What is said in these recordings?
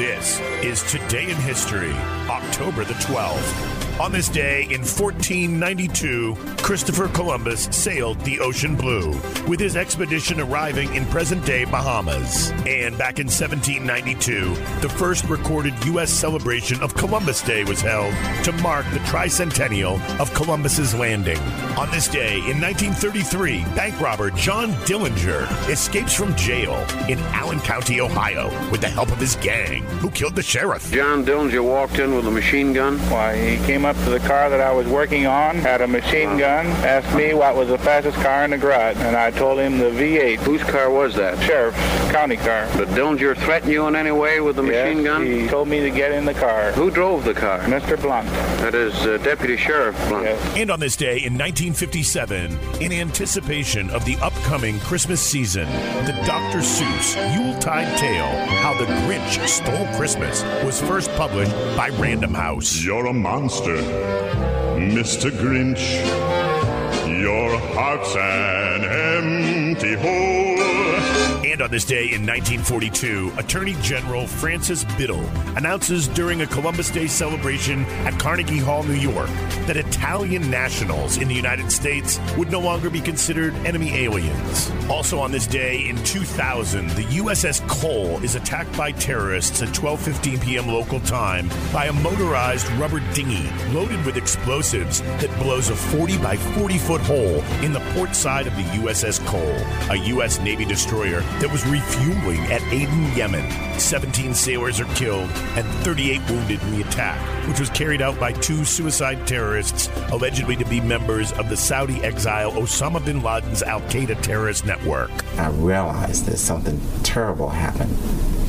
This is Today in History, October the 12th. On this day in 1492, Christopher Columbus sailed the ocean blue, with his expedition arriving in present day Bahamas. And back in 1792, the first recorded U.S. celebration of Columbus Day was held to mark the tricentennial of Columbus's landing. On this day in 1933, bank robber John Dillinger escapes from jail in Allen County, Ohio, with the help of his gang, who killed the sheriff. John Dillinger walked in with a machine gun. Why, he came up to the car that I was working on, had a machine gun, asked me what was the fastest car in the garage, and I told him the V8. Whose car was that? Sheriff's county car. But Dillinger threaten you in any way with the machine yes, gun? he told me to get in the car. Who drove the car? Mr. Blunk. That is uh, Deputy Sheriff Blunk. Yes. And on this day in 1957, in anticipation of the upcoming Christmas season, the Dr. Seuss Yuletide Tale, How the Grinch Stole Christmas, was first published by Random House. You're a monster, Mr. Grinch. Your heart's an empty hole. And on this day in 1942, Attorney General Francis Biddle announces during a Columbus Day celebration at Carnegie Hall, New York, that Italian nationals in the United States would no longer be considered enemy aliens. Also on this day in 2000, the USS Cole is attacked by terrorists at 12:15 p.m. local time by a motorized rubber dinghy loaded with explosives that blows a 40 by 40 foot hole in the port side of the USS Cole, a U.S. Navy destroyer that was refueling at Aden, Yemen. 17 sailors are killed and 38 wounded in the attack, which was carried out by two suicide terrorists allegedly to be members of the Saudi exile Osama bin Laden's Al Qaeda terrorist network. I realized that something terrible happened,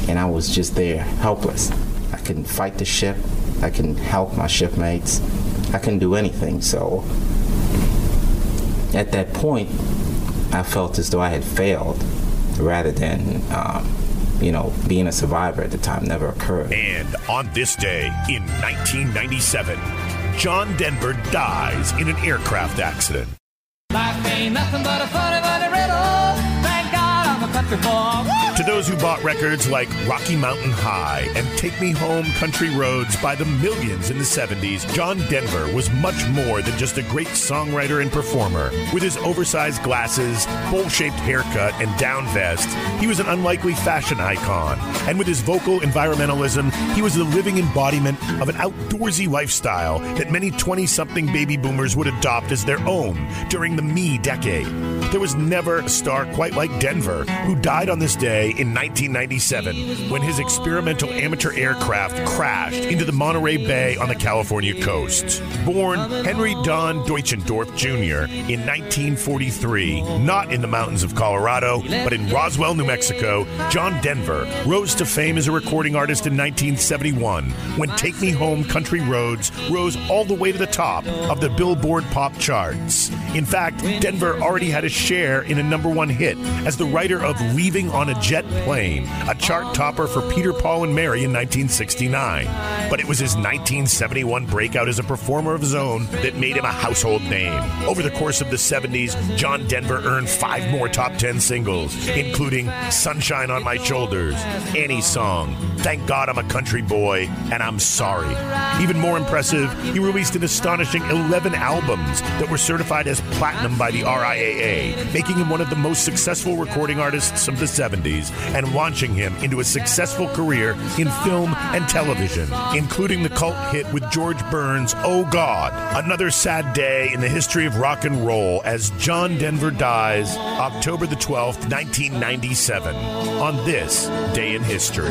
and I was just there helpless. I couldn't fight the ship, I couldn't help my shipmates, I couldn't do anything. So at that point, I felt as though I had failed rather than, um, you know, being a survivor at the time never occurred. And on this day in 1997, John Denver dies in an aircraft accident. Life ain't nothing but a funny, funny riddle. Thank God I'm a country boy. To those who bought records like Rocky Mountain High and Take Me Home Country Roads by the millions in the 70s, John Denver was much more than just a great songwriter and performer. With his oversized glasses, bowl shaped haircut, and down vest, he was an unlikely fashion icon. And with his vocal environmentalism, he was the living embodiment of an outdoorsy lifestyle that many 20 something baby boomers would adopt as their own during the me decade. There was never a star quite like Denver, who died on this day in 1997 when his experimental amateur aircraft crashed into the Monterey Bay on the California coast. Born Henry Don Deutschendorf Jr. in 1943, not in the mountains of Colorado, but in Roswell, New Mexico, John Denver rose to fame as a recording artist in 1971 when Take Me Home Country Roads rose all the way to the top of the Billboard pop charts. In fact, Denver already had a share in a number one hit as the writer of Leaving on a Jet Plane, a chart topper for Peter, Paul, and Mary in 1969. But it was his 1971 breakout as a performer of his own that made him a household name. Over the course of the 70s, John Denver earned five more top 10 singles, including Sunshine on My Shoulders, Annie's Song, Thank God I'm a Country Boy, and I'm Sorry. Even more impressive, he released an astonishing 11 albums that were certified as platinum by the RIAA, making him one of the most successful recording artists of the 70s and launching him into a successful career in film and television, including the cult hit with George Burns' Oh God. Another sad day in the history of rock and roll as John Denver dies October the 12th, 1997, on this day in history.